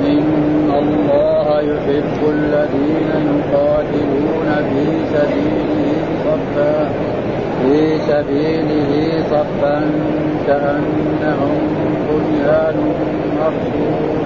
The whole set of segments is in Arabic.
إن الله يحب الذين يقاتلون في سبيله صفا في سبيله صفا كأنهم بنيان مرصوص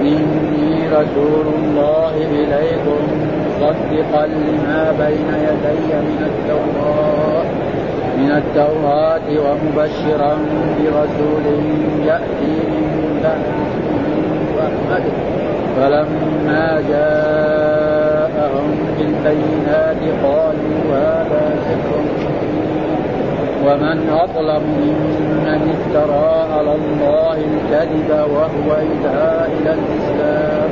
إني رسول الله إليكم مصدقا لما بين يدي من التوراة من التوراة ومبشرا برسول يأتي من بعد أحمد فلما جاءهم بالبينات قالوا هذا سحر ومن أظلم ممن افترى على الله الكذب وهو يدعى إلى الإسلام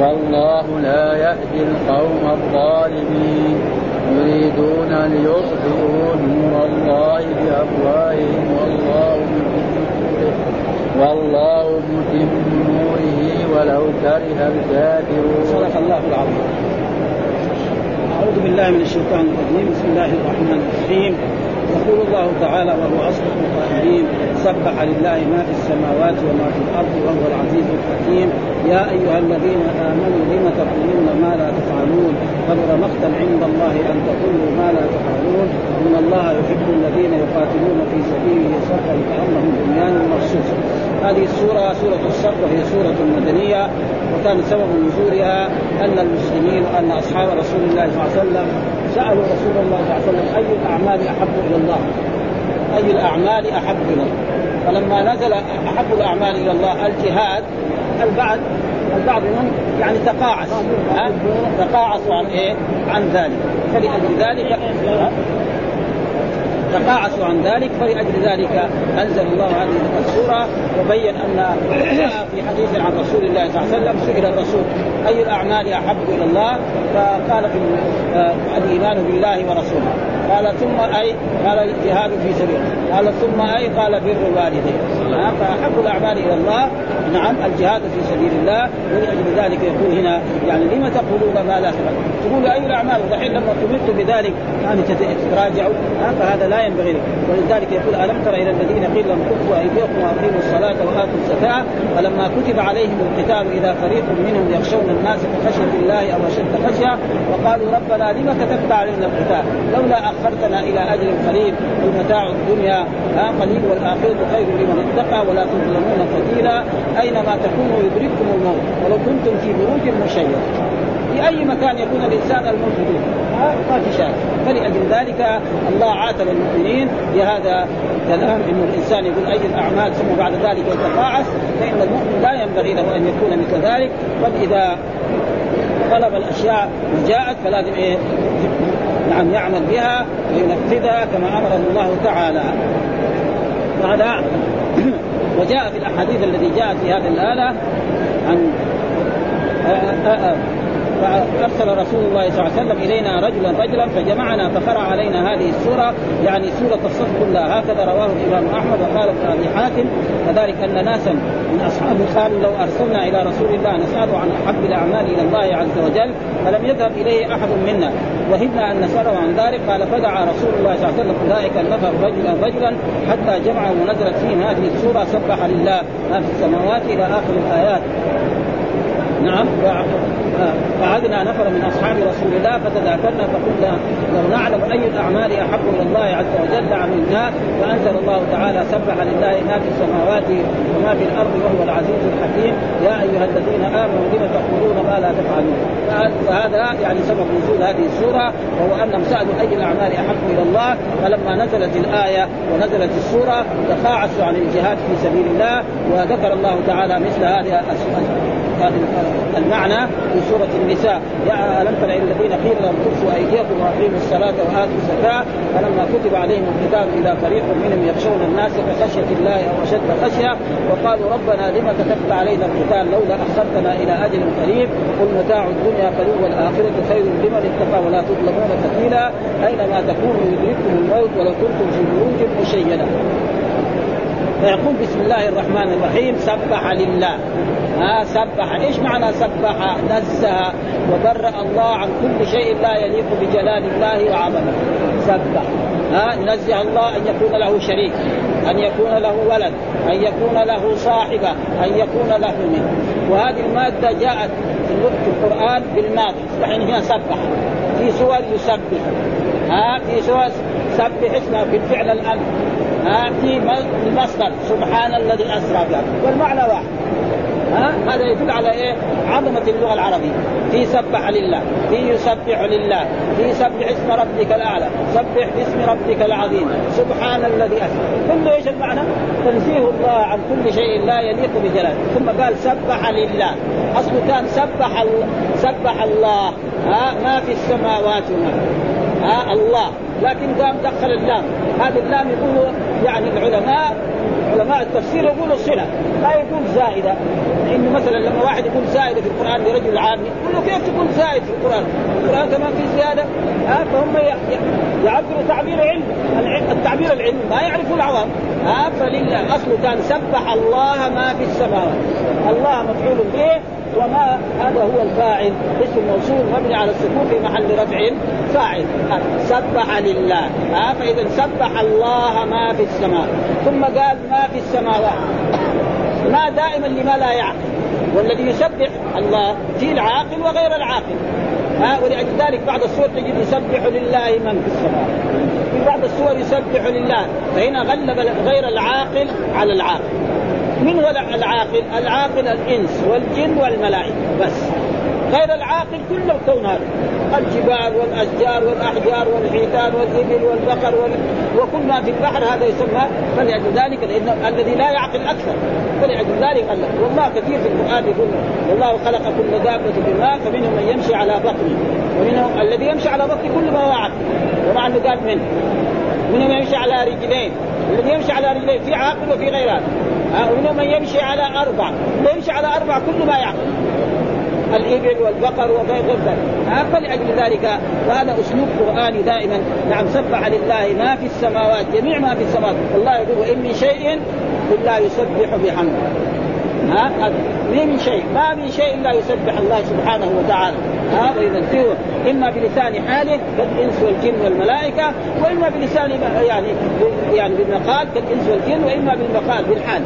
والله لا يهدي القوم الظالمين يريدون ليطفئوا نور الله بأفواههم والله والله متم نوره ولو كره الكافرون. صدق الله العظيم. أعوذ بالله من الشيطان الرجيم، بسم الله الرحمن الرحيم. يقول الله تعالى وهو أصدق القائلين سبح لله ما في السماوات وما في الأرض وهو العزيز الحكيم. يا أيها الذين آمنوا لم تقولون ما لا تفعلون؟ كبر مقتا عند الله أن تقولوا ما لا تفعلون. إن الله يحب الذين يقاتلون في سبيله صفا كأنهم بنيان مرصوص. هذه السورة سورة الصف وهي سورة مدنية وكان سبب نزولها أن المسلمين أن أصحاب رسول الله صلى الله عليه وسلم سألوا رسول الله صلى الله عليه وسلم أي الأعمال أحب إلى الله؟ أي الأعمال أحب إلى الله؟ فلما نزل أحب الأعمال إلى الله الجهاد البعض البعض منهم يعني تقاعس تقاعسوا عن إيه؟ عن ذلك فلأجل ذلك تقاعسوا عن ذلك فلأجل ذلك أنزل الله هذه السورة وبين أن في حديث عن رسول الله صلى الله عليه وسلم سئل الرسول أي الأعمال أحب إلى الله؟ فقال في آه، الإيمان بالله ورسوله. قال ثم أي؟ قال الجهاد في سبيله. قال ثم أي؟ قال بر الوالدين. فأحب الأعمال إلى الله نعم الجهاد في سبيل الله ولأجل ذلك يقول هنا يعني لم تقولون ما لا تفعلون؟ تقول أي الأعمال؟ ودحين لما أمرت بذلك يعني تراجعوا فهذا لا ينبغي لك. ولذلك يقول ألم تر إلى الذين قيل لهم كفوا أيديكم وأقيموا الصلاة وآتوا الزكاة فلما كتب عليهم القتال إذا فريق منهم يخشون الناس كخشية الله أو أشد خشية وقالوا ربنا لم كتبت علينا القتال؟ لولا أخرتنا إلى أجل قريب المتاع الدنيا قليل والآخرة خير لمن اتقى ولا تظلمون فتيلا أينما تكونوا يدرككم الموت ولو كنتم في بروج مشيدة. في أي مكان يكون الإنسان الموت ما في شك. فلأجل ذلك الله عاتب المؤمنين بهذا الكلام انه الإنسان يقول أي الأعمال ثم بعد ذلك يتقاعس فإن المؤمن لا ينبغي له أن يكون مثل ذلك. بل إذا طلب الأشياء وجاءت فلازم إيه؟ نعم يعمل بها وينفذها كما امره الله تعالى. وهذا وجاء في الأحاديث التي جاءت في هذه الآلة عن فأرسل رسول الله صلى الله عليه وسلم إلينا رجلا رجلا فجمعنا فقرأ علينا هذه السورة يعني سورة الصف كلها. هكذا رواه الإمام أحمد وقال ابن أبي حاتم. كذلك أن ناسا من اصحابه قالوا لو أرسلنا إلى رسول الله نساله عن أحب الأعمال إلى الله عز وجل فلم يذهب إليه أحد منا. وهبنا أن نساله عن ذلك. قال فدعا رسول الله صلى الله عليه وسلم أولئك النفر رجلا رجلا حتى جمعوا ونزلت فيهم هذه السورة. سبح لله ما في السماوات إلى آخر الآيات. نعم. فعدنا نفر من أصحاب رسول الله فتذاكرنا فقلنا لو نعلم أي الأعمال أحب إلى الله عز وجل عملناه فأنزل الله تعالى سبح لله ما في السماوات وما في الأرض وهو العزيز الحكيم. يا أيها الذين آمنوا لم تقولون ما لا تفعلون؟ فهذا يعني سبب نزول هذه السورة وهو انهم سالوا أي الأعمال أحب إلى الله. فلما نزلت الآية ونزلت السورة تقاعسوا عن الجهاد في سبيل الله وذكر الله تعالى مثل هذه هذا المعنى في سورة النساء. يا ألم تر الذين قيل لهم كفوا أيديكم وأقيموا الصلاة وآتوا الزكاة؟ فلما كتب عليهم القتال إذا فريق منهم يخشون الناس كخشية الله أو أشد خشية وقالوا ربنا لما كتبت علينا القتال لولا أخرتنا إلى أجل قريب. قل متاع الدنيا قليل والآخرة خير لمن اتقى ولا تظلمون فتيلا أينما تكونوا يدرككم الموت ولو كنتم في بروج مشيدة. فيقول بسم الله الرحمن الرحيم سبح لله. ها سبح. إيش معنى سبح؟ نزه. وبرأ الله عن كل شيء لا يليق بجلال الله وعظمته. سبح. ها ينزه الله أن يكون له شريك أن يكون له ولد أن يكون له صاحبة أن يكون له من. وهذه المادة جاءت في القرآن بالماضي. الحين هنا سبح. في سور يسبح. ها في سور سبح اسمه بالفعل الامر ها في المصدر. سبحان الذي أسرى بها. والمعنى واحد. ها؟ هذا يدل على إيه؟ عظمة اللغة العربية. في سبح لله في يسبح لله في سبح اسم ربك الأعلى سبح باسم ربك العظيم. سبحان الذي أسرى. كل إيش المعنى؟ تنزيه الله عن كل شيء لا يليق بجلاله. ثم قال سبح لله. اصله كان سبح سبح الله. ها؟ ما في السماوات وما ها؟ الله. لكن قام دخل اللام. هذه اللام يقولوا يعني العلماء علماء التفسير يقولوا صلة. لا يقول زائدة. انه مثلا لما واحد يقول زائدة في القرآن لرجل عامي يقول له كيف تقول زائد في القرآن؟ القرآن كمان في زيادة. ها فهم يعبروا تعبير علم التعبير العلمي ما يعرفه العوام. ها فلله اصله كان سبح الله ما في السماوات. الله مفعول به وما هذا هو الفاعل. اسم موصول مبني على السكون في محل رفع فاعل. سبح لله. ها فإذا سبح الله ما في السماء. ثم قال ما في السماوات. ما دائما لما لا يعقل. والذي يسبح الله في العاقل وغير العاقل. ها ولأجل ذلك بعض السور تجد يسبح لله من في السماء. في بعض السور يسبح لله. فهنا غلب غير العاقل على العاقل. من هو العاقل؟ العاقل الإنس والجن والملائكة بس. غير العاقل كل الكون هذا. الجبال والأشجار والأحجار والحيتان والإبل والبقر وال... وكل ما في البحر هذا يسمى فلأجل ذلك لأن الذي لا يعقل أكثر. فلأجل ذلك الله. والله كثير في القرآن يقول والله خلق كل دابة بالماء فمنهم من يمشي على بطنه ومنهم الذي يمشي على بطنه كل ما هو عقل ومع أنه قال منه. منهم يمشي على رجلين الذي يمشي على رجلين في عاقل وفي غير عاقل. ومنهم من يمشي على أربع. يمشي على أربع كل ما يعقل. الإبل والبقر وغير ذلك. فلأجل ذلك وهذا أسلوب قراني دائما. نعم سبح لله ما في السماوات جميع ما في السماوات. الله يقول وان من شيء إلا يسبح بحمده. ها من شيء ما من شيء إلا يسبح الله سبحانه وتعالى. ها وينزهه إما بلسان حاله كالإنس والجن والملائكة وإما بلسان يعني يعني بالمقال كالإنس والجن وإما بالمقال بالحال.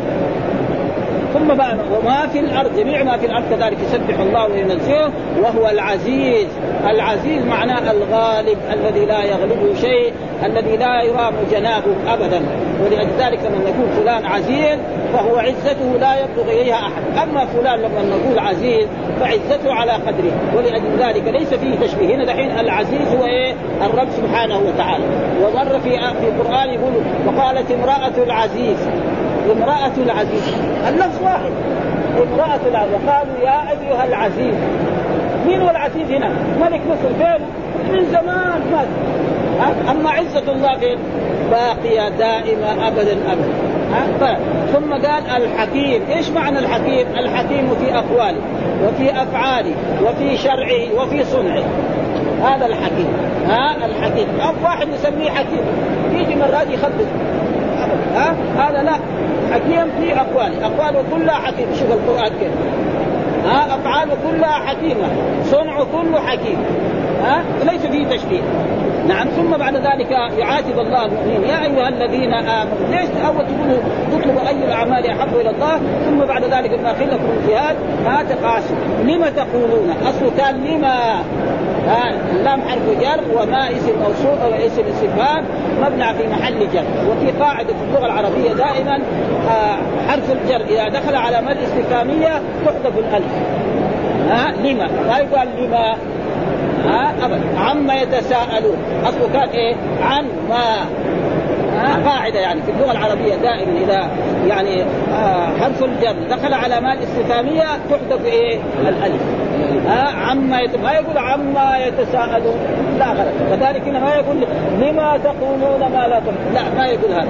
ثم بعد وما في الأرض جميع ما في الأرض كذلك يسبح الله وينزهه وهو العزيز. العزيز معناه الغالب الذي لا يغلبه شيء الذي لا يرام جنابه ابدا. ولذلك لما نقول فلان عزيز فهو عزته لا يبلغ إليها أحد. أما فلان لما نقول عزيز فعزته على قدره. ولأجل ذلك ليس فيه تشبيه. هنا دحين العزيز هو إيه؟ الرب سبحانه وتعالى. ومر في في القرآن يقول وقالت امرأة العزيز. امرأة العزيز. اللفظ واحد. امرأة العزيز. قالوا يا أيها العزيز. مين هو العزيز هنا؟ ملك مصر. فين؟ من زمان. مات. أما عزة الله فين؟ باقية دائمة أبدا أبدا. طيب ثم قال الحكيم. إيش معنى الحكيم؟ الحكيم في أقواله وفي أفعاله وفي شرعه وفي صنعه. هذا الحكيم. ها؟ الحكيم. أو واحد نسميه حكيم. يجي مرات يخبط ها؟ هذا لا. حكيم في اقواله أقواله كلها حكيم. شوف القرآن كيف. ها؟ أفعاله كلها حكيمة. صنعه كله حكيم. ها؟ ليس فيه تشبيه. نعم. ثم بعد ذلك يعاتب الله المؤمنين. يا أيها الذين آمنوا. ليش اول تقولوا تطلبوا أي الأعمال احب إلى الله؟ ثم بعد ذلك ما لكم الجهاد. ما تقاسوا لما تقولون؟ اصله كان لما؟ ها اللام حرف جر وما اسم موصول أو اسم استفهام مبنى في محل جر. وفي قاعدة في اللغة العربية دائما آه حرف الجر. إذا دخل على مد استفهامية تحذف الألف. ها؟ لما؟ ما يقال لما. ها؟ ابدا. عما يتساءلون. أصله كان إيه؟ عن ما. قاعدة يعني في اللغة العربية دائما. إذا يعني آه حرف الجر دخل على مال استفهامية تحذف إيه؟ الألف. آه عما يت... ما يقول عما يتساءلون. لا غلط. كذلك هنا ما يقول لما تقولون ما لا تقولون لا ما يقول هذا.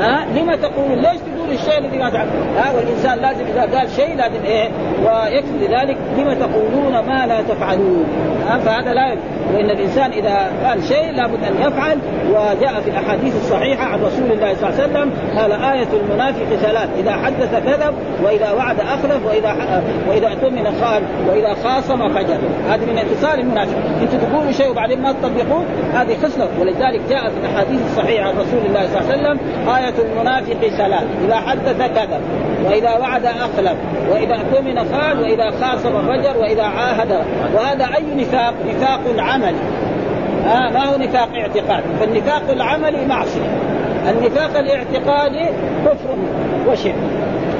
ها لما تقولون ليش الشيء الذي ما تعلم. ها والإنسان لازم إذا قال شيء لازم إيه ويكفي ذلك لما تقولون ما لا تفعلون. ها فهذا لا وإن الإنسان إذا قال شيء لابد أن يفعل. وجاء في الأحاديث الصحيحة عن رسول الله صلى الله عليه وسلم قال آية المنافق ثلاث إذا حدث كذب وإذا وعد أخلف وإذا وإذا اؤتمن خان وإذا خاصم فجر. هذه من اتصال المنافق. أنتم تقولوا شيء وبعدين ما تطبقون هذه خصلة. ولذلك جاء في الأحاديث الصحيحة عن رسول الله صلى الله عليه وسلم آية المنافق ثلاث إذا حدث كذب وإذا وعد أخلف وإذا اؤتمن خان وإذا خاصم فجر وإذا عاهد. وهذا أي نفاق؟ نفاق العمل. آه ما هو نفاق اعتقاد؟ فالنفاق العملي معصية. النفاق الاعتقادي كفر وشرك.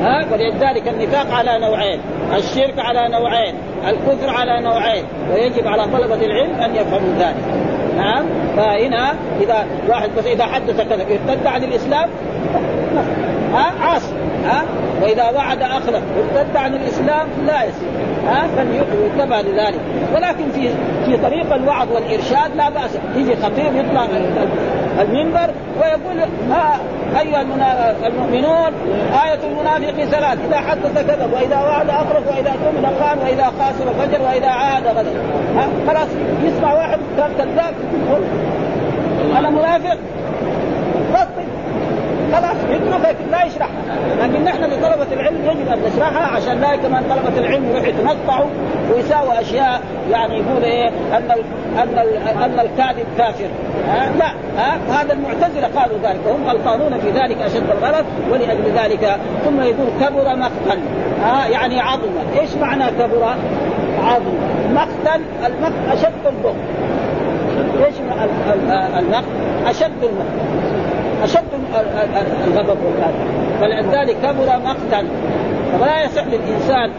ها ولذلك النفاق على نوعين. الشرك على نوعين. الكفر على نوعين. ويجب على طلبة العلم أن يفهموا ذلك. نعم. فهنا إذا واحد بس إذا حدث كذا ارتد عن الإسلام؟ ها؟ عاصي ها؟ وإذا وعد اخلف ارتد عن الإسلام لا يصير. ها؟ فليتبع لذلك. ولكن في في طريق الوعظ والإرشاد لا بأس. يجي خطيب يطلع المنبر ويقول ها أيها المؤمنون آية المنافق ثلاث إذا حدث كذب وإذا وعد أخرج وإذا اؤتمن خان وإذا خاسر فجر وإذا عاد غدر. خلاص يسمع واحد كذاب. أنا منافق. خلاص يتركها لا يشرحها لكن نحن لطلبة العلم يجب أن نشرحها عشان لا كمان طلبة العلم يروحوا يتنطعوا ويساووا أشياء يعني يقول إيه أن أن أن الكاذب كافر. لا. هذا المعتزلة قالوا ذلك. وهم غلطانون في ذلك أشد الغلط ولأجل ذلك. ثم يقول كبر مقتا. يعني عظم إيش معنى كبر؟ عظم مقتا. المقت أشد البغض. إيش المقت؟ أشد المقت أشد الغضب والكافر فلذلك كبر مقتا فلا يصح للإنسان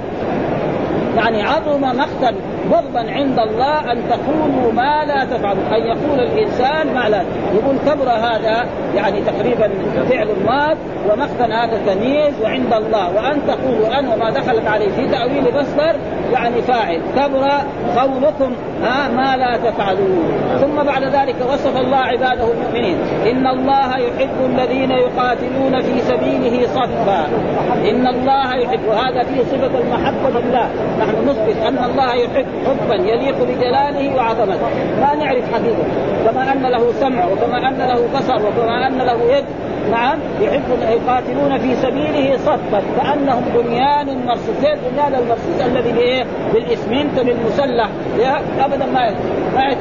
يعني عظم مقتا بغضا عند الله أن تقولوا ما لا تفعلوا. أن يقول الإنسان ما لا يقول كبر هذا يعني تقريبا فعل ماض ومقتا هذا تمييز وعند الله. وأن تقولوا ان وما دخلت عليه في تأويل مصدر يعني فاعل. كبر قولكم ها ما لا تفعلون. ثم بعد ذلك وصف الله عباده المؤمنين. إن الله يحب الذين يقاتلون في سبيله صفا. إن الله يحب وهذا فيه صفة المحبة لله. نحن نثبت أن الله يحب حبا يليق بجلاله وعظمته. ما نعرف حقيقة. كما أن له سمع وكما أن له بصر وكما أن له يد نعم يحب يقاتلون في سبيله صفا كأنهم بنيان مرصوص. زي البنيان المرصوص الذي بإيه؟ بالاسمنت بالمسلح ابدا ما ما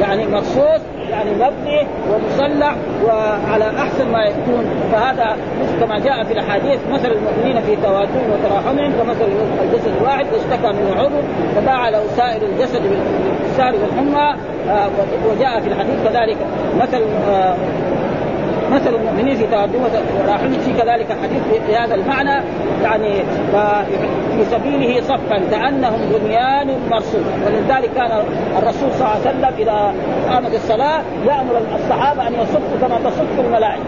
يعني مرصوص يعني مبني ومسلح وعلى أحسن ما يكون. فهذا كما جاء في الأحاديث مثل المؤمنين في تواتهم وتراحمهم كمثل الجسد الواحد اشتكى منه عضو فدعا له سائر الجسد بالسار والحمى. آه، وجاء في الحديث كذلك مثل آه، مثل المؤمنين في تقدم وراحل في كذلك حديث بهذا المعنى يعني في سبيله صفا كأنهم بنيان مرصوص ولذلك كان الرسول صلى الله عليه وسلم إذا قامت الصلاة يأمر الصحابة أن يصفوا كما تصف الملائكة.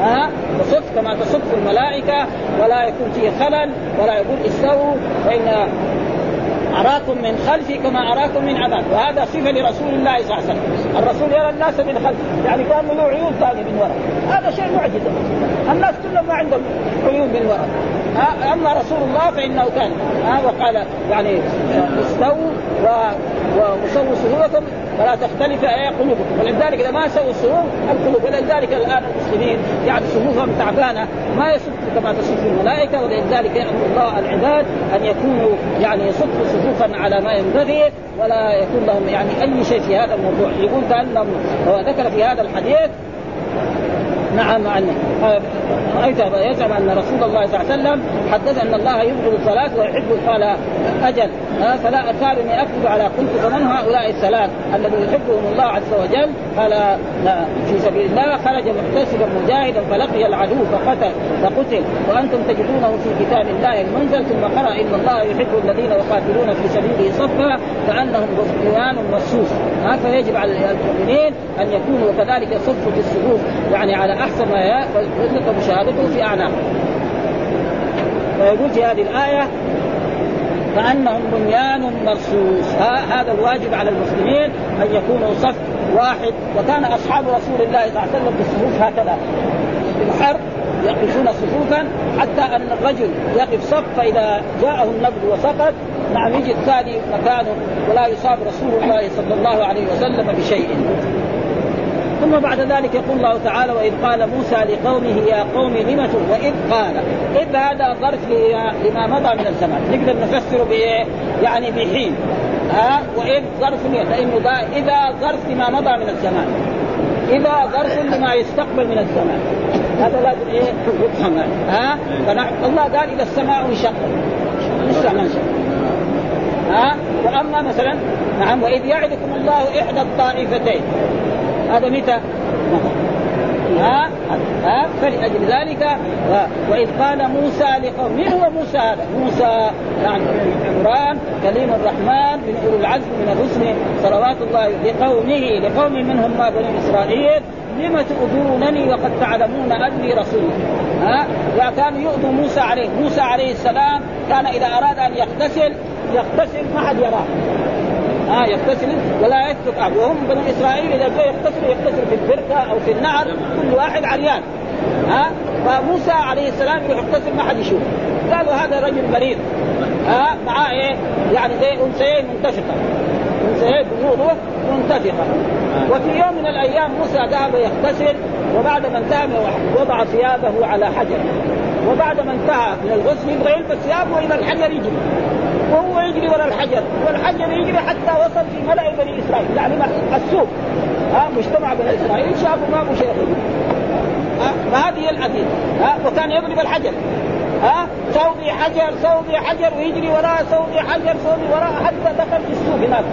ها؟ تصف كما تصف الملائكة ولا يكون فيه خلل ولا يقول استووا فإن أراكم من خلفي كما أراكم من أمام وهذا صفة لرسول الله صلى الله عليه وسلم. الرسول يرى الناس من خلفه. يعني كان له عيون ثانية من وراء. هذا شيء معجزة. الناس كلهم ما عندهم عيون من وراء. أما رسول الله فإنه كان وقال يعني استووا وسووا صدوركم فلا تختلف قلوبكم. ولذلك إذا ما سووا الصفوف القلوب ولذلك الآن المسلمين يعني صفوفهم تعبانة ما يصف كما تصف الملائكة. ولذلك يأمر الله العباد أن يكونوا يعني يصفوا صفوفا على ما ينبغي ولا يكون لهم يعني أي شيء في هذا الموضوع. يقول كانهم ذكر في هذا الحديث نعم عن يزعم أن رسول الله صلى الله عليه وسلم حدث أن الله يبغض الصلاة ويحب قال أجل. فلا اتى إني اكتب على قلت فمن هؤلاء الثلاث الذي يحبهم الله عز وجل؟ قال لا في سبيل الله خرج محتسبا مجاهدا فلقي العدو فقتل فقتل. وأنتم تجدونه في كتاب الله المنزل ثم قرأ إن الله يحب الذين يقاتلون في سبيله صفا كأنهم بنيان مرصوص. فيجب على المؤمنين أن يكونوا كذلك يصفوا في الصفوف يعني على أحسن ما يطلق مشاهدته في أعناقهم. ويقول في هذه الآية كانهم بنيان مرصوص. هذا الواجب على المسلمين أن يكونوا صف واحد. وكان أصحاب رسول الله صلى الله عليه وسلم بالصفوف هكذا. في الحرب يقفون صفوفا حتى أن الرجل يقف صف فإذا جاءه النبض وسقط نعم يجي الثاني مكانه ولا يصاب رسول الله صلى الله عليه وسلم بشيء. ثم بعد ذلك يقول الله تعالى وإذ قال موسى لقومه يا قوم لم وإذ قال. إذ هذا ظرف لما مضى من الزمان. نقدر نفسره بايه؟ يعني بحين. ها؟ وإذ ظرف لأنه إذا ظرف لما مضى من الزمان. إذا ظرف لما يستقبل من الزمان. هذا لازم إيه؟ يفهم ها؟ فنحن الله قال إذا السماء انشقت. لسه ما انشقت ها؟ وأما مثلا نعم. وإذ يعدكم الله إحدى الطائفتين. هذا متى؟ ها؟ ها؟ فلأجل ذلك وإذ قال موسى لقوم من هو موسى هذا؟ موسى يعني عمران كليم الرحمن من أولي العزم من الرسل صلوات الله لقومه لقوم منهم ما بني إسرائيل لم تؤذونني وقد تعلمون أني رسول. ها؟ يا كانوا يؤذوا موسى عليه. موسى عليه السلام كان إذا أراد أن يغتسل يغتسل ما حد يراه. ها آه يغتسل ولا يترك أحد وهم بنو إسرائيل إذا جاء يغتسل يغتسل في البركة أو في النهر كل واحد عريان. ها؟ آه فموسى عليه السلام يروح يغتسل ما حد يشوف. قالوا هذا رجل مريض. ها؟ آه معاه إيه؟ يعني زي أنثيين منتفخه أنثيين بيوضه منتفخه وفي يوم من الأيام موسى ذهب يغتسل وبعد ما انتهى وضع ثيابه على حجر. وبعد ما انتهى من الغسل يبغى يلبس ثيابه والى الحجر يجري. وهو يجري وراء الحجر والحجر يجري حتى وصل في ملأ بني إسرائيل يعني السوق. ها مجتمع بني إسرائيل شافوا ما شيء فهذه العقيده ها وكان يضرب الحجر. ها سوقي حجر سوقي حجر ويجري وراء سوقي حجر سوقي وراء حتى دخل في السوق هناك.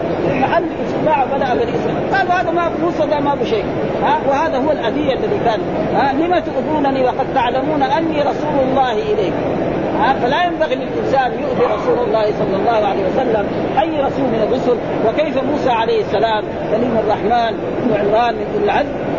محل اجتماع بدا بني إسرائيل. قالوا هذا ما ده ما أبو شيء ها وهذا هو الاذيه الذي كان ها لم تؤذونني وقد تعلمون أني رسول الله اليكم فلا ينبغي للانسان يؤذي رسول الله صلى الله عليه وسلم اي رسول من الرسل وكيف موسى عليه السلام كليم الرحمن بن عمران اولي العزم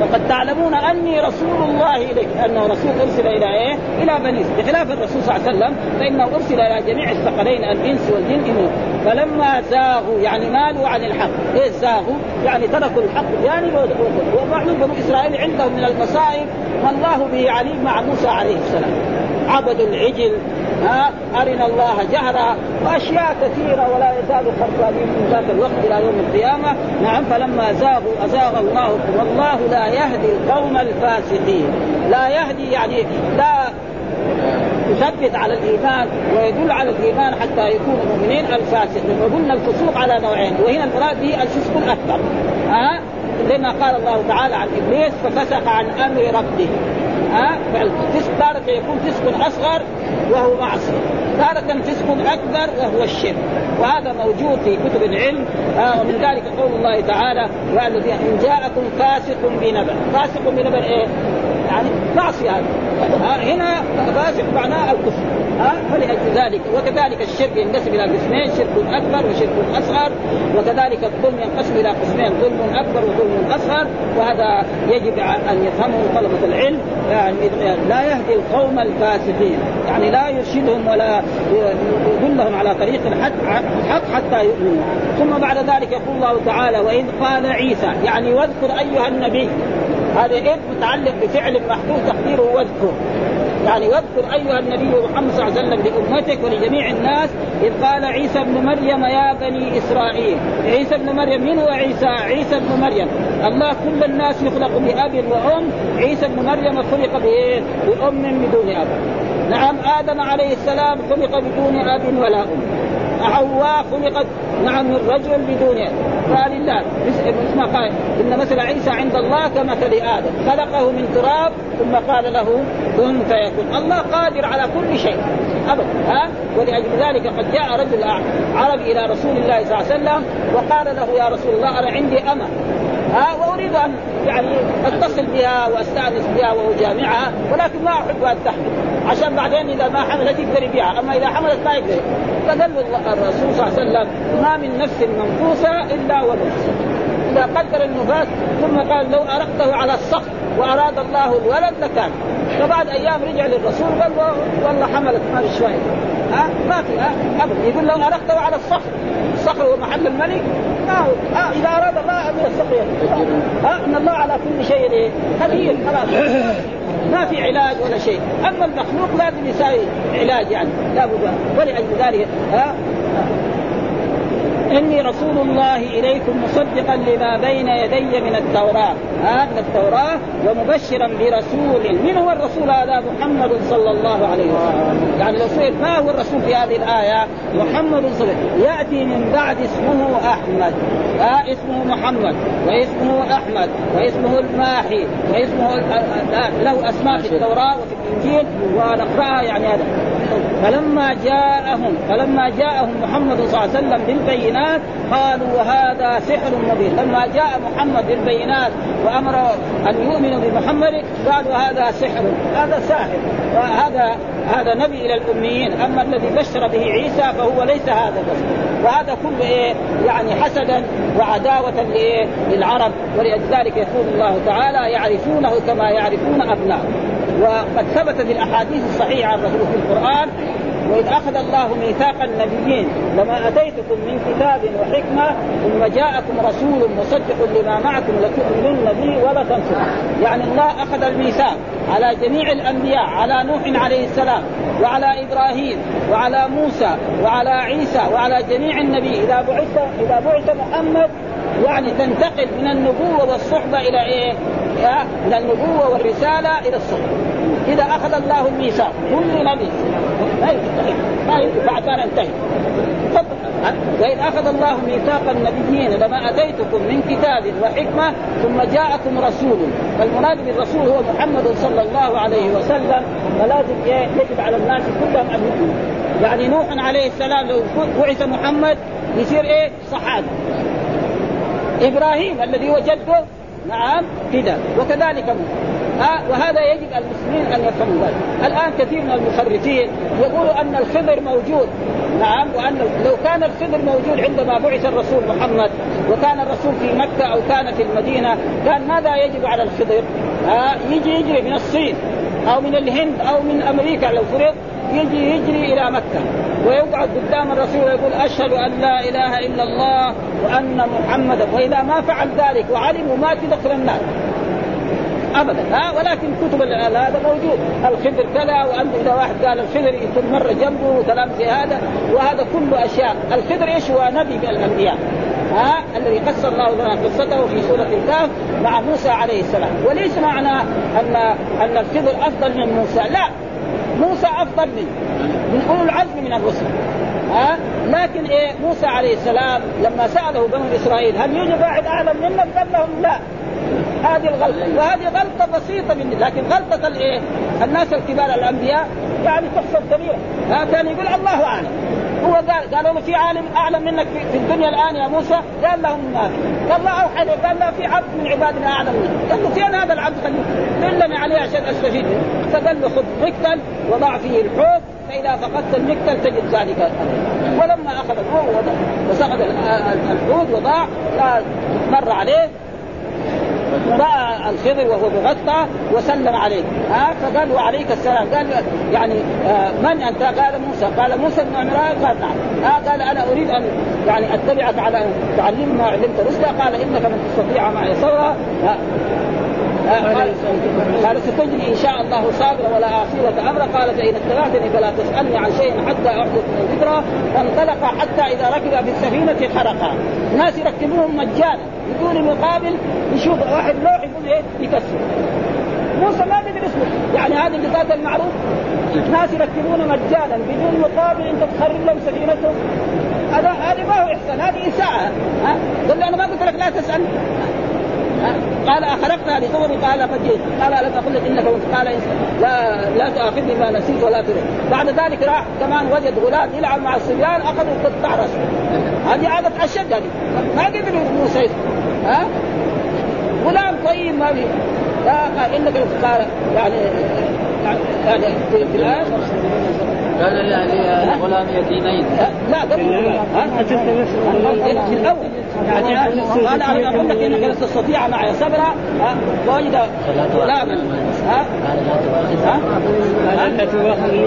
وقد تعلمون اني رسول الله اليك انه رسول ارسل إلى إيه؟ إلى بني بخلاف الرسول صلى الله عليه وسلم فانه ارسل إلى جميع الثقلين الانس والجن إنه فلما زاغوا يعني مالوا عن الحق، إيش زاغوا؟ يعني تركوا الحق جانب ومعلوم بنو اسرائيل عندهم من المصائب ما الله به عليم مع موسى عليه السلام. عبدوا العجل. ها أرنا الله جهرا وأشياء كثيرة ولا يزال خربانين من ذاك الوقت إلى يوم القيامة. نعم فلما زاغوا أزاغ الله والله لا يهدي القوم الفاسقين. لا يهدي يعني لا يثبت على الإيمان ويدل على الإيمان حتى يكونوا مؤمنين الفاسقين. وقلنا الفسوق على نوعين وهنا المراد به الفسق الأكبر. ها زي ما قال الله تعالى عن إبليس ففسق عن أمر ربه. ها فالفسق تارة يكون فسق أصغر وهو معصيه تارة فسق أكبر وهو الشرك. وهذا موجود في كتب العلم. آه ومن ذلك قول الله تعالى والذي إن جاءكم فاسق بنبأ. فاسق بنبأ إيه؟ يعني معصية. هذا هنا فاسق معناه الكفر. ها فلأجل ذلك. وكذلك الشرك ينقسم إلى قسمين شرك أكبر وشرك أصغر. وكذلك الظلم ينقسم إلى قسمين ظلم أكبر وظلم أصغر. وهذا يجب أن يفهمه طلبة العلم. يعني لا يهدي القوم الفاسقين. يعني لا يرشدهم ولا يدلهم على طريق الحق حتى يؤمنوا. ثم بعد ذلك يقول الله تعالى وإذ قال عيسى يعني واذكر أيها النبي. هذا إذ متعلق بفعل محدود تقديره واذكر. يعني واذكر أيها النبي محمد صلى الله عليه وسلم لأمتك ولجميع الناس إذ قال عيسى ابن مريم يا بني إسرائيل. عيسى ابن مريم من هو عيسى؟ عيسى ابن مريم. الله كل الناس يخلق بأب وأم. عيسى ابن مريم خلق بأم بدون أب. نعم آدم عليه السلام خلق بدون أب ولا أم. حواء خلقت نعم من رجل بدون فلله اسمه قال؟ إن مثل عيسى عند الله كمثل آدم. خلقه من تراب ثم قال له كن فيكون. الله قادر على كل شيء. أبدا. ها؟ ولأجل ذلك قد جاء رجل عربي إلى رسول الله صلى الله عليه وسلم وقال له يا رسول الله أنا عندي امه ها؟ وأريد أن يعني أتصل بها وأستأنس بها وأجامعها ولكن ما أحب أن تحمل عشان بعدين إذا ما حملت يقدر يبيعها أما إذا حملت ما يقدر. فقال الرسول صلى الله عليه وسلم ما من نفس منفوسه إلا ونفس إذا قدر النفاس ثم قال لو أرقته على الصخر وأراد الله الولد لكان. فبعد أيام رجع للرسول قال والله حملت ما فائده ها؟ ما في ها؟ أبدا. يقول لو أرقته على الصخر الصخر هو محل الملك ما هو ها إذا أراد الله ان الصخر ها إن الله على كل شيء قدير خلاص. ما في علاج ولا شيء. أما المخلوق لازم يساوي علاج يعني لا بد ولأجل ذلك ها إني رسول الله إليكم مصدقا لما بين يدي من التوراة. هذا من التوراة ومبشرا برسول. من هو الرسول هذا؟ محمد صلى الله عليه وسلم. يعني الرسول ما هو الرسول في هذه الآية؟ محمد صلى الله عليه وسلم. يأتي من بعد اسمه أحمد. آه اسمه محمد واسمه أحمد واسمه الماحي واسمه له أسماء في التوراة وفي الإنجيل ونقرأها يعني هذا. فلما جاءهم فلما جاءهم محمد صلى الله عليه وسلم بالبينات قالوا هذا سحر مبين. لما جاء محمد بالبينات وأمر أن يؤمنوا بمحمد قالوا هذا سحر هذا ساحر وهذا هذا نبي إلى الأميين. أما الذي بشر به عيسى فهو ليس هذا بس. وهذا كله إيه؟ يعني حسدا وعداوة لإيه؟ للعرب ولذلك يقول الله تعالى يعرفونه كما يعرفون ابنائهم وقد ثبت في الأحاديث الصحيحة الرسول في القرآن وإذ أخذ الله ميثاق النبيين لما أتيتكم من كتاب وحكمة ثم جاءكم رسول مصدق لما معكم لتؤمنن به ولا تنصرون يعني الله أخذ الميثاق على جميع الأنبياء على نوح عليه السلام وعلى إبراهيم وعلى موسى وعلى عيسى وعلى جميع النبي إذا بعث إذا بعث محمد يعني تنتقل من النبوة والصحبة إلى إيه؟ من النبوة والرسالة إلى الصحبة. إذا أخذ الله الميثاق كل نبي. ما ينفع بعد ما ننتهي. وإذ أخذ الله ميثاق النبيين لما أتيتكم من كتاب وحكمة ثم جاءكم رسول. فالمراد بالرسول هو محمد صلى الله عليه وسلم. فلازم يجب على الناس كلهم أن يؤمنوا يعني نوح عليه السلام لو بعث محمد يصير إيه؟ صحابي. إبراهيم الذي هو جده. نعم كذا وكذلك موسى ها وهذا يجب المسلمين أن يفهموا ذلك، الآن كثير من المخرفين يقولوا أن الخضر موجود، نعم وأن لو كان الخضر موجود عندما بعث الرسول محمد وكان الرسول في مكة أو كان في المدينة كان ماذا يجب على الخضر؟ ها يجي يجري من الصين أو من الهند أو من أمريكا لو فرض. يجي يجري إلى مكة ويقعد قدام الرسول ويقول أشهد أن لا إله إلا الله وأن محمدا وإذا ما فعل ذلك وعلموا ما تدخل النار. ابدا. ها ولكن كتب هذا موجود. الخضر كذا وأنت إذا واحد قال الخضر يكون مرة جنبه وكلام زي هذا وهذا كله أشياء. الخضر إيش؟ هو نبي من الأنبياء. ها الذي قص الله لنا قصته في سورة الكهف مع موسى عليه السلام. وليس معنى ان أن الخضر أفضل من موسى. لا. موسى افضل من من أولو العزم من الرسل. ها؟ لكن إيه؟ موسى عليه السلام لما سأله بنو إسرائيل هل يوجد واحد أعلم منك؟ قال لهم لا. هذه الغلطة وهذه غلطة بسيطة من لكن غلطة الإيه؟ الناس الكبار الأنبياء يعني تحسب كبيره ها؟ كان يقول الله أعلم. هو قال قالوا له في عالم أعلم منك في الدنيا الآن يا موسى. قال لهم ما في قال الله اوحى قال لا في عبد من عبادنا أعلم منك. قال له فين هذا العبد؟ خليه دلني عليه عشان استفيد فقال له خذ مكتل وضع فيه الحوت فإذا فقدت المكتل تجد ذلك ولما أخذ الحوت وسقط الحوت وضاع مر عليه. راى الخضر وهو مغطى وسلم عليه ها؟ فقال وعليك السلام. قال يعني آه من أنت؟ قال موسى. قال موسى بن عمران قال نعم. ها؟ قال أنا أريد أن يعني أتبعك على أن تعلمني ما علمت رشدا قال إنك من تستطيع معي صبرا قال ستجري إن شاء الله صابرا ولا اخيرة أمر قال فان اتبعتني فلا تسألني عن شيء حتى احدث من ذكرى فانطلق حتى إذا ركب في السفينة حرقها الناس يركبوهم مجانا بدون مقابل. يشوف واحد لوح يقول إيه؟ يكسر. موسى ما قدر يصبر يعني هذه اللقاط المعروف. ناس يركبون مجانا بدون مقابل. أنت تخرب لهم سفينتهم. هذا هذا ما هو إحسان. هذه إساءة. ها؟ قال أنا ما قلت لك لا تسأل. قال اخرقتها لصبر قال قد قال الم أقل لك انك قال لا لا تاخذني ما نسيت ولا ترك بعد ذلك راح كمان وجد غلام يلعب مع الصبيان اخذوا قطع راسه هذه عادة اشد هذه ما قدر موسى ها غلام طيب ما في لا انك قال يعني يعني في الايه كان لغلام يتيمين لا قبل في الأول يعني قال أنا أقول لك انك لن تستطيع معي صبرا ووجد غلاما ها لا تؤاخذني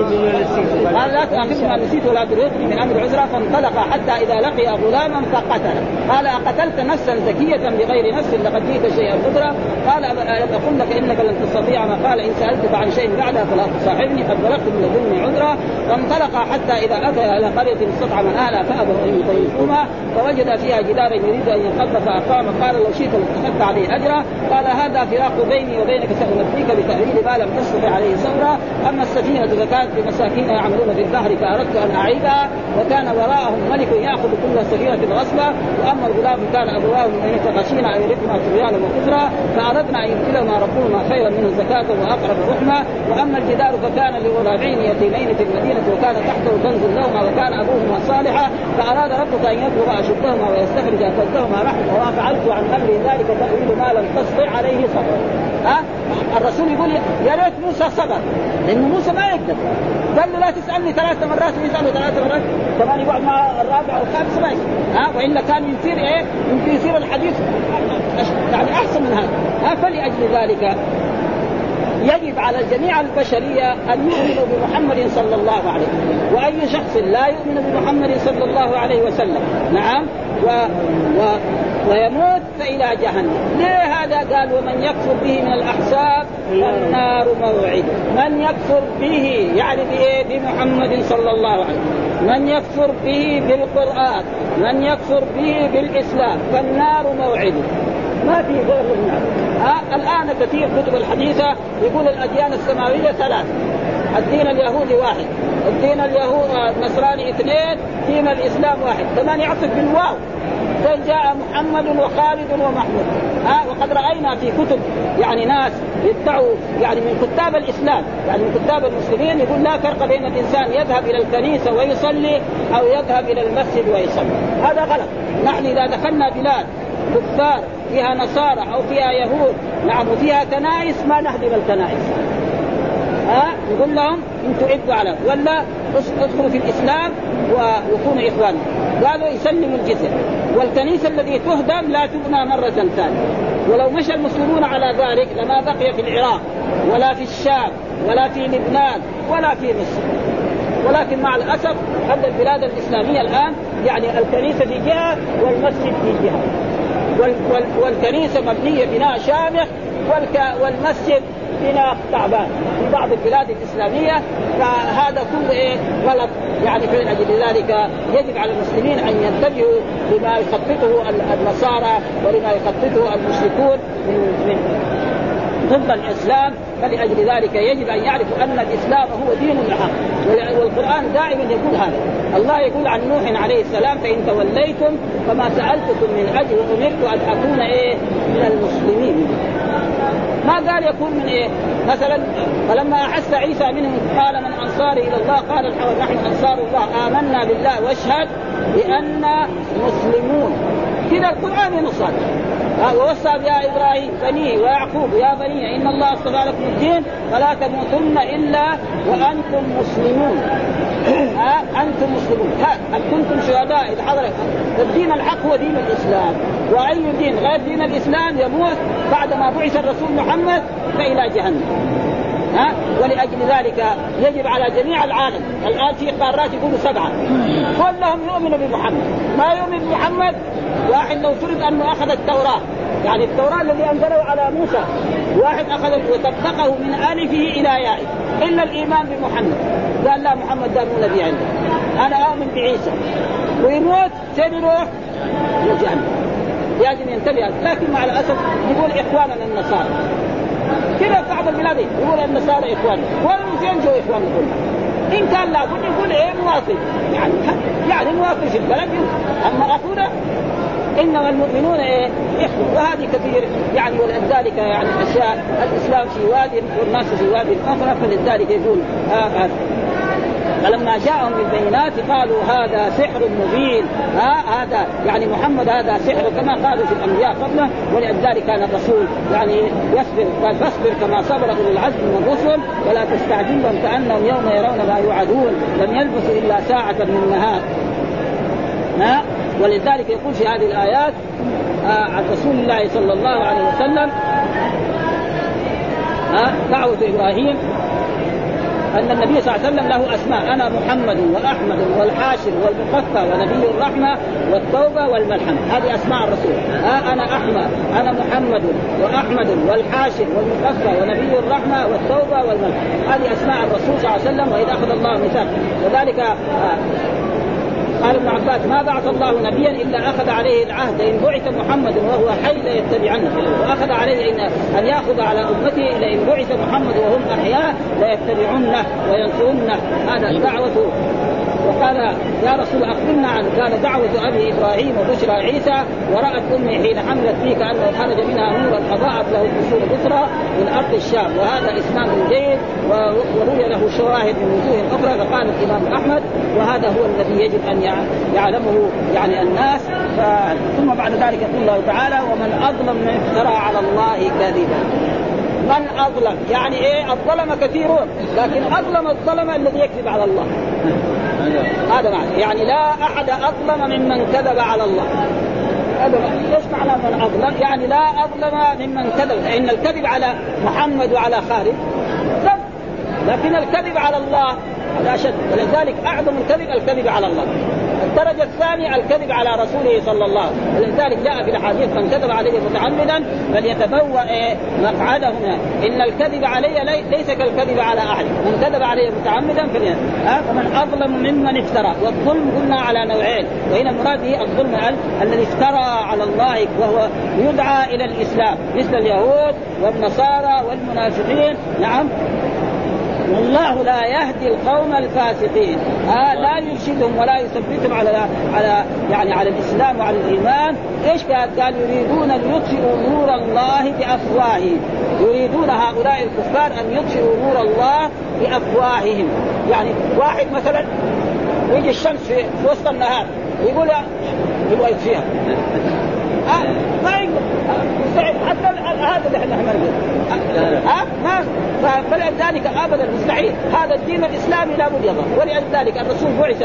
قال لا تؤاخذني بما نسيت ولا ترهقني من أمر عذرا فانطلق حتى اذا لقي غلاما فقتله قال اقتلت نفسا زكيه بغير نفس لقد جئت شيئا قدرا قال أقول لك انك لن تستطيع ما قال ان سالتك عن شيء بعدها فلا تصاحبني قد بلغت من لدني عذرا فانطلق حتى اذا اتى إلى قريه استطعم اهلها فابوا ان يطيفوها فوجد فيها جدارا يريد ان ينقض فاقام قال لو شئت لاتخذت عليه اجرا قال هذا فراق بيني وبينك سانبيك بتأويل ما لم تستطع عليه صبرا أما السفينة فكانت لمساكين يعملون في البحر فأردت أن أعيدها وكان وراءهم ملك يأخذ كل سفينه غصبا وأما الغلام كان أبواه خشينا أن يرثنا طغيانا وكفرا فأردنا أن يبدلهما ربهما خيرا منه زكاه وأقرب رحمه وأما الجدار فكان لغلامين يتيمين في المدينة وكان تحته كنز لهما وكان أبوهما صالحا فأراد ربك أن يبلغ أشدهما ويستخرج كنزهما رحمه. وفعلت عن أمر ذلك تأويل ما لم تستطع عليه صبرا. ها؟ الرسول يقول يا ريت موسى صبر. لأنه موسى ما يقدر. قال له لا تسألني ثلاث مرات ويساله ثلاث مرات. كمان يقعد مع الرابع والخامس ما ها وإلا كان يصير إيه؟ يمكن يصير الحديث. يعني أحسن من هذا. ها فلأجل ذلك يجب على جميع البشرية أن يؤمنوا بمحمد صلى الله عليه وسلم. وأي شخص لا يؤمن بمحمد صلى الله عليه وسلم. نعم. و, و ويموت فإلى جهنم. ليه هذا؟ قال ومن يكفر به من الأحساب فالنار موعد. من يكفر به يعني بإيه؟ بمحمد صلى الله عليه وسلم. من يكفر به بالقرآن من يكفر به بالإسلام فالنار موعده ما في غير النار. آه الآن كثير كتب الحديثة يقول الأديان السماوية ثلاث الدين اليهودي واحد الدين اليهود النصراني اثنين دين الإسلام واحد. كمان يعطف بالواو. قال جاء محمد وخالد ومحمود. ها وقد رأينا في كتب يعني ناس يدعوا يعني من كتاب الإسلام يعني من كتاب المسلمين يقول لا فرق بين الإنسان يذهب إلى الكنيسة ويصلي أو يذهب إلى المسجد ويصلي. هذا غلط. نحن إذا دخلنا بلاد كفار فيها نصارى أو فيها يهود نعم وفيها كنائس ما نهدم الكنائس. ها نقول لهم أنتم عدوا على ولا ادخلوا في الإسلام وكونوا اخوانا قالوا يسلموا الجزيه والكنيسة الذي تهدم لا تبنى مرة ثانية. ولو مشى المسلمون على ذلك لما بقي في العراق ولا في الشام ولا في لبنان ولا في مصر. ولكن مع الأسف أن البلاد الإسلامية الآن يعني الكنيسة في جهة والمسجد في جهة. والكنيسة مبنية بناء شامخ والمسجد بنا تعبان. في بعض البلاد الإسلامية فهذا كله إيه؟ غلط. يعني من أجل ذلك يجب على المسلمين أن ينتبهوا لما يخططه النصارى ولما يخططه المشركون من من ضد الإسلام. فلأجل ذلك يجب أن يعرفوا أن الإسلام هو دين الحق. والقرآن دائما يقول هذا. الله يقول عن نوح عليه السلام فإن توليتم فما سألتكم من أجل أمرت أن أكون إيه؟ من المسلمين. ما قال يكون من إيه؟ مثلا فلما احس عيسى منهم قال من أنصاري إلى الله؟ قال نحن أنصار الله. آمنا بالله واشهد باننا مسلمون. كذا القرآن ينص ووصى بها إبراهيم بنيه ويعقوب يا بني إن الله اصطفى لكم الدين فلا تموتن إلا وأنتم مسلمون. ها أنتم مسلمون. ها هل كنتم شهداء؟ اذ حضر الدين الحق هو دين الإسلام. واي دين غير دين الإسلام يموت بعد ما بعث الرسول محمد فإلى جهنم. ها ولأجل ذلك يجب على جميع العالم الآن في قارات يقولوا سبعة. كلهم يؤمنوا بمحمد. ما يؤمن بمحمد؟ واحد لو فرض أنه أخذ التوراة. يعني التوراة الذي أنزله على موسى واحد أخذ وطبقه من آلفه إلى يائه. إلا الإيمان بمحمد. قال لا محمد ده مو نبي عندي. أنا اؤمن بعيسى. ويموت فين يروح؟ لجهنم يجب ينتبه لكن مع الأسف يقول إخواننا النصارى. كذا بعض البلاد يقول النصارى إخواننا؟ جو إخواننا كلهم؟ إن كان لابد يقول إيه مواطن يعني يعني مواطن في البلد أما أخونا إنما المؤمنون إيه؟ إخوة. وهذه كثير. يعني ولذلك يعني أشياء الإسلام في واد والناس في واد أخرى فلذلك يقول آه آه. فلما جاءهم بالبينات قالوا هذا سحر مبين. ها هذا يعني محمد هذا سحر كما قالوا في الأنبياء قبله ولذلك كان الرسول. يعني يصبر قال فاصبر كما صبر أولو العزم من الرسل ولا تستعجلهم كأنهم يوم يرون ما يوعدون. لم يلبثوا إلا ساعة من النهار. ها؟ ولذلك يقول في هذه الآيات آه عن رسول الله صلى الله عليه وسلم ها دعوة إبراهيم أن النبي صلى الله عليه وسلم له أسماء أنا محمد وأحمد والحاشر والمقفى ونبي الرحمة والتوبة والملحمه هذه أسماء الرسول. ها أنا أحمد أنا محمد وأحمد والحاشر والمقفى ونبي الرحمة والتوبة والملحمه هذه أسماء الرسول صلى الله عليه وسلم وإذا أخذ الله ميثاق وذلك قال ابن عباس ما بعث الله نبيا إلا أخذ عليه العهد إن بعث محمد وهو حي ليتبعنه. وأخذ عليه ان أن يأخذ على أمته لئن بعث محمد وهم أحياء ليتبعنه وينصرنه. هذا دعوته وقال يا رسول اخبرنا عن كان دعوة أبي إبراهيم وبشرى عيسى ورأت أمي حين حملت فيه كانه خرج منها نورا اضاءت له قصور بصرى من أرض الشام وهذا إسناد جيد وروي له شواهد من وجوه أخرى فقال الإمام أحمد وهذا هو الذي يجب أن يعلمه يعني الناس. ثم بعد ذلك يقول الله تعالى ومن أظلم من افترى على الله كذبا. من أظلم؟ يعني إيه؟ الظلم كثيرون لكن أظلم الظلم الذي يكذب على الله. هذا معنى. يعني لا أحد أظلم ممن كذب على الله. إيش معنى. من أظلم؟ يعني لا أظلم ممن كذب. فإن الكذب على محمد وعلى خالد. لكن الكذب على الله هذا أشد. ولذلك أعظم الكذب الكذب على الله. الدرجة الثانية الكذب على رسوله صلى الله عليه وسلم. ولذلك جاء في الأحاديث من كذب عليه متعمدا فليتبوأ إيه مقعده هنا. إن الكذب علي ليس كالكذب على أحد. من كذب عليه متعمدا فلي أه؟ فمن أظلم ممن افترى. والظلم قلنا على نوعين. وهنا المراد به الظلم الذي افترى على الله وهو يدعى إلى الإسلام. مثل اليهود والنصارى والمنافقين. نعم. والله لا يهدي القوم الفاسقين. آه لا يرشدهم ولا يثبتهم على على يعني على الإسلام وعلى الإيمان. إيش قال؟ قال يريدون أن يطفئوا نور الله بأفواههم. يريدون هؤلاء الكفار أن يطفئوا نور الله بأفواههم. يعني واحد مثلا يجي الشمس في وسط النهار يقول يبغى يطفيها. آه ما يقدر. هذا اللي إحنا نقول. ها؟ ما؟ فلذلك ابدا. مستحيل. هذا الدين الإسلامي لابد يظهر. ولذلك الرسول بعث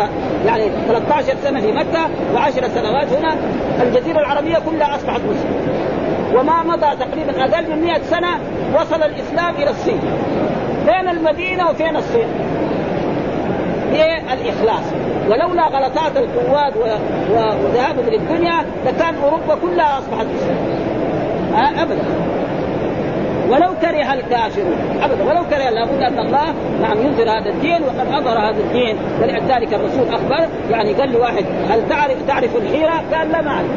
يعني 13 سنة في مكة و10 سنوات هنا. الجزيرة العربية كلها أصبحت مسلمة. وما مضى تقريبا أقل من 100 سنة وصل الإسلام إلى الصين. بين المدينة وفين الصين؟ هي الإخلاص. ولولا غلطات القوات وذهابهم للدنيا لكان أوروبا كلها أصبحت مسلمة. آه أبدا. ولو كره الكافرون أبدا. ولو كره لابد أن الله نعم ينزل هذا الدين وقد أظهر هذا الدين. ولذلك الرسول أخبر يعني قال لواحد هل تعرف تعرف الحيرة؟ قال لا ما أعرف.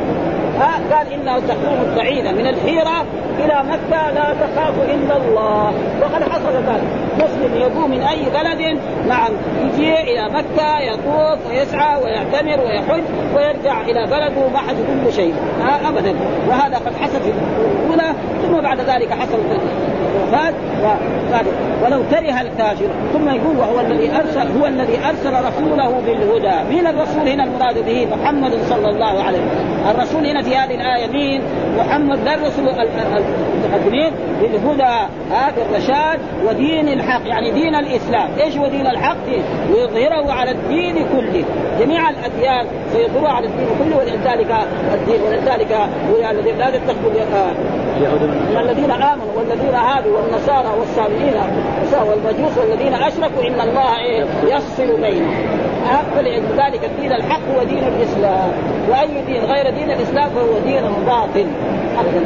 ها قال انه تقوم البعيده من الحيرة إلى مكة لا تخاف إلا الله. وقد حصل ذلك. مسلم يقوم من أي بلد؟ نعم يجي إلى مكة يطوف ويسعى ويعتمر ويحج ويرجع إلى بلده ما حد كل شيء. ابدا. وهذا قد حصل في الأولى ثم بعد ذلك حصل الوفاه ولو كره الكافر ثم يقول وهو الذي ارسل هو الذي أرسل رسوله بالهدى. مين الرسول هنا المراد به؟ محمد صلى الله عليه وسلم. الرسول هنا في هذه الآية مين؟ محمد لا الرسول المتقدمين بالهدى. هذا الرشاد ودين الحق يعني دين الإسلام. إيش هو دين الحق؟ ويظهره على الدين كله. جميع الأديان سيظهرها على الدين كله ولذلك الدين ولذلك الذين لا تتخذوا الذين آمنوا والذين هادوا والنصارى والساميين والمجوس والذين أشركوا إن الله يفصل بينهم. فلذلك الدين الحق هو دين الإسلام. وأي دين غير دين الإسلام فهو دين باطل.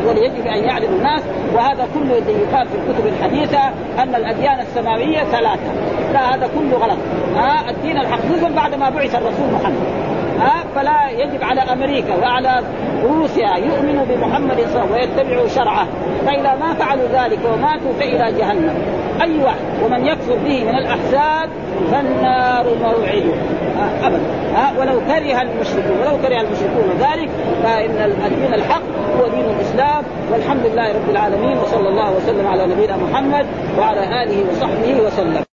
وليجب أن يعلم الناس وهذا كله الذي يقال في الكتب الحديثة أن الأديان السماوية ثلاثة. لا هذا كله غلط. ها؟ الدين الحق نزل بعد ما بعث الرسول محمد. ها فلا يجب على أمريكا وعلى روسيا يؤمنوا بمحمد صلى الله عليه وسلم ويتبعوا شرعه. فإذا ما فعلوا ذلك وماتوا فإلى جهنم. أي واحد ومن يكفر به من الأحزاب فالنار موعده آه أبدا. آه ولو كره المشركون ولو كره المشركون ذلك فإن الدين الحق هو دين الإسلام. والحمد لله رب العالمين وصلى الله وسلم على نبينا محمد وعلى آله وصحبه وسلم.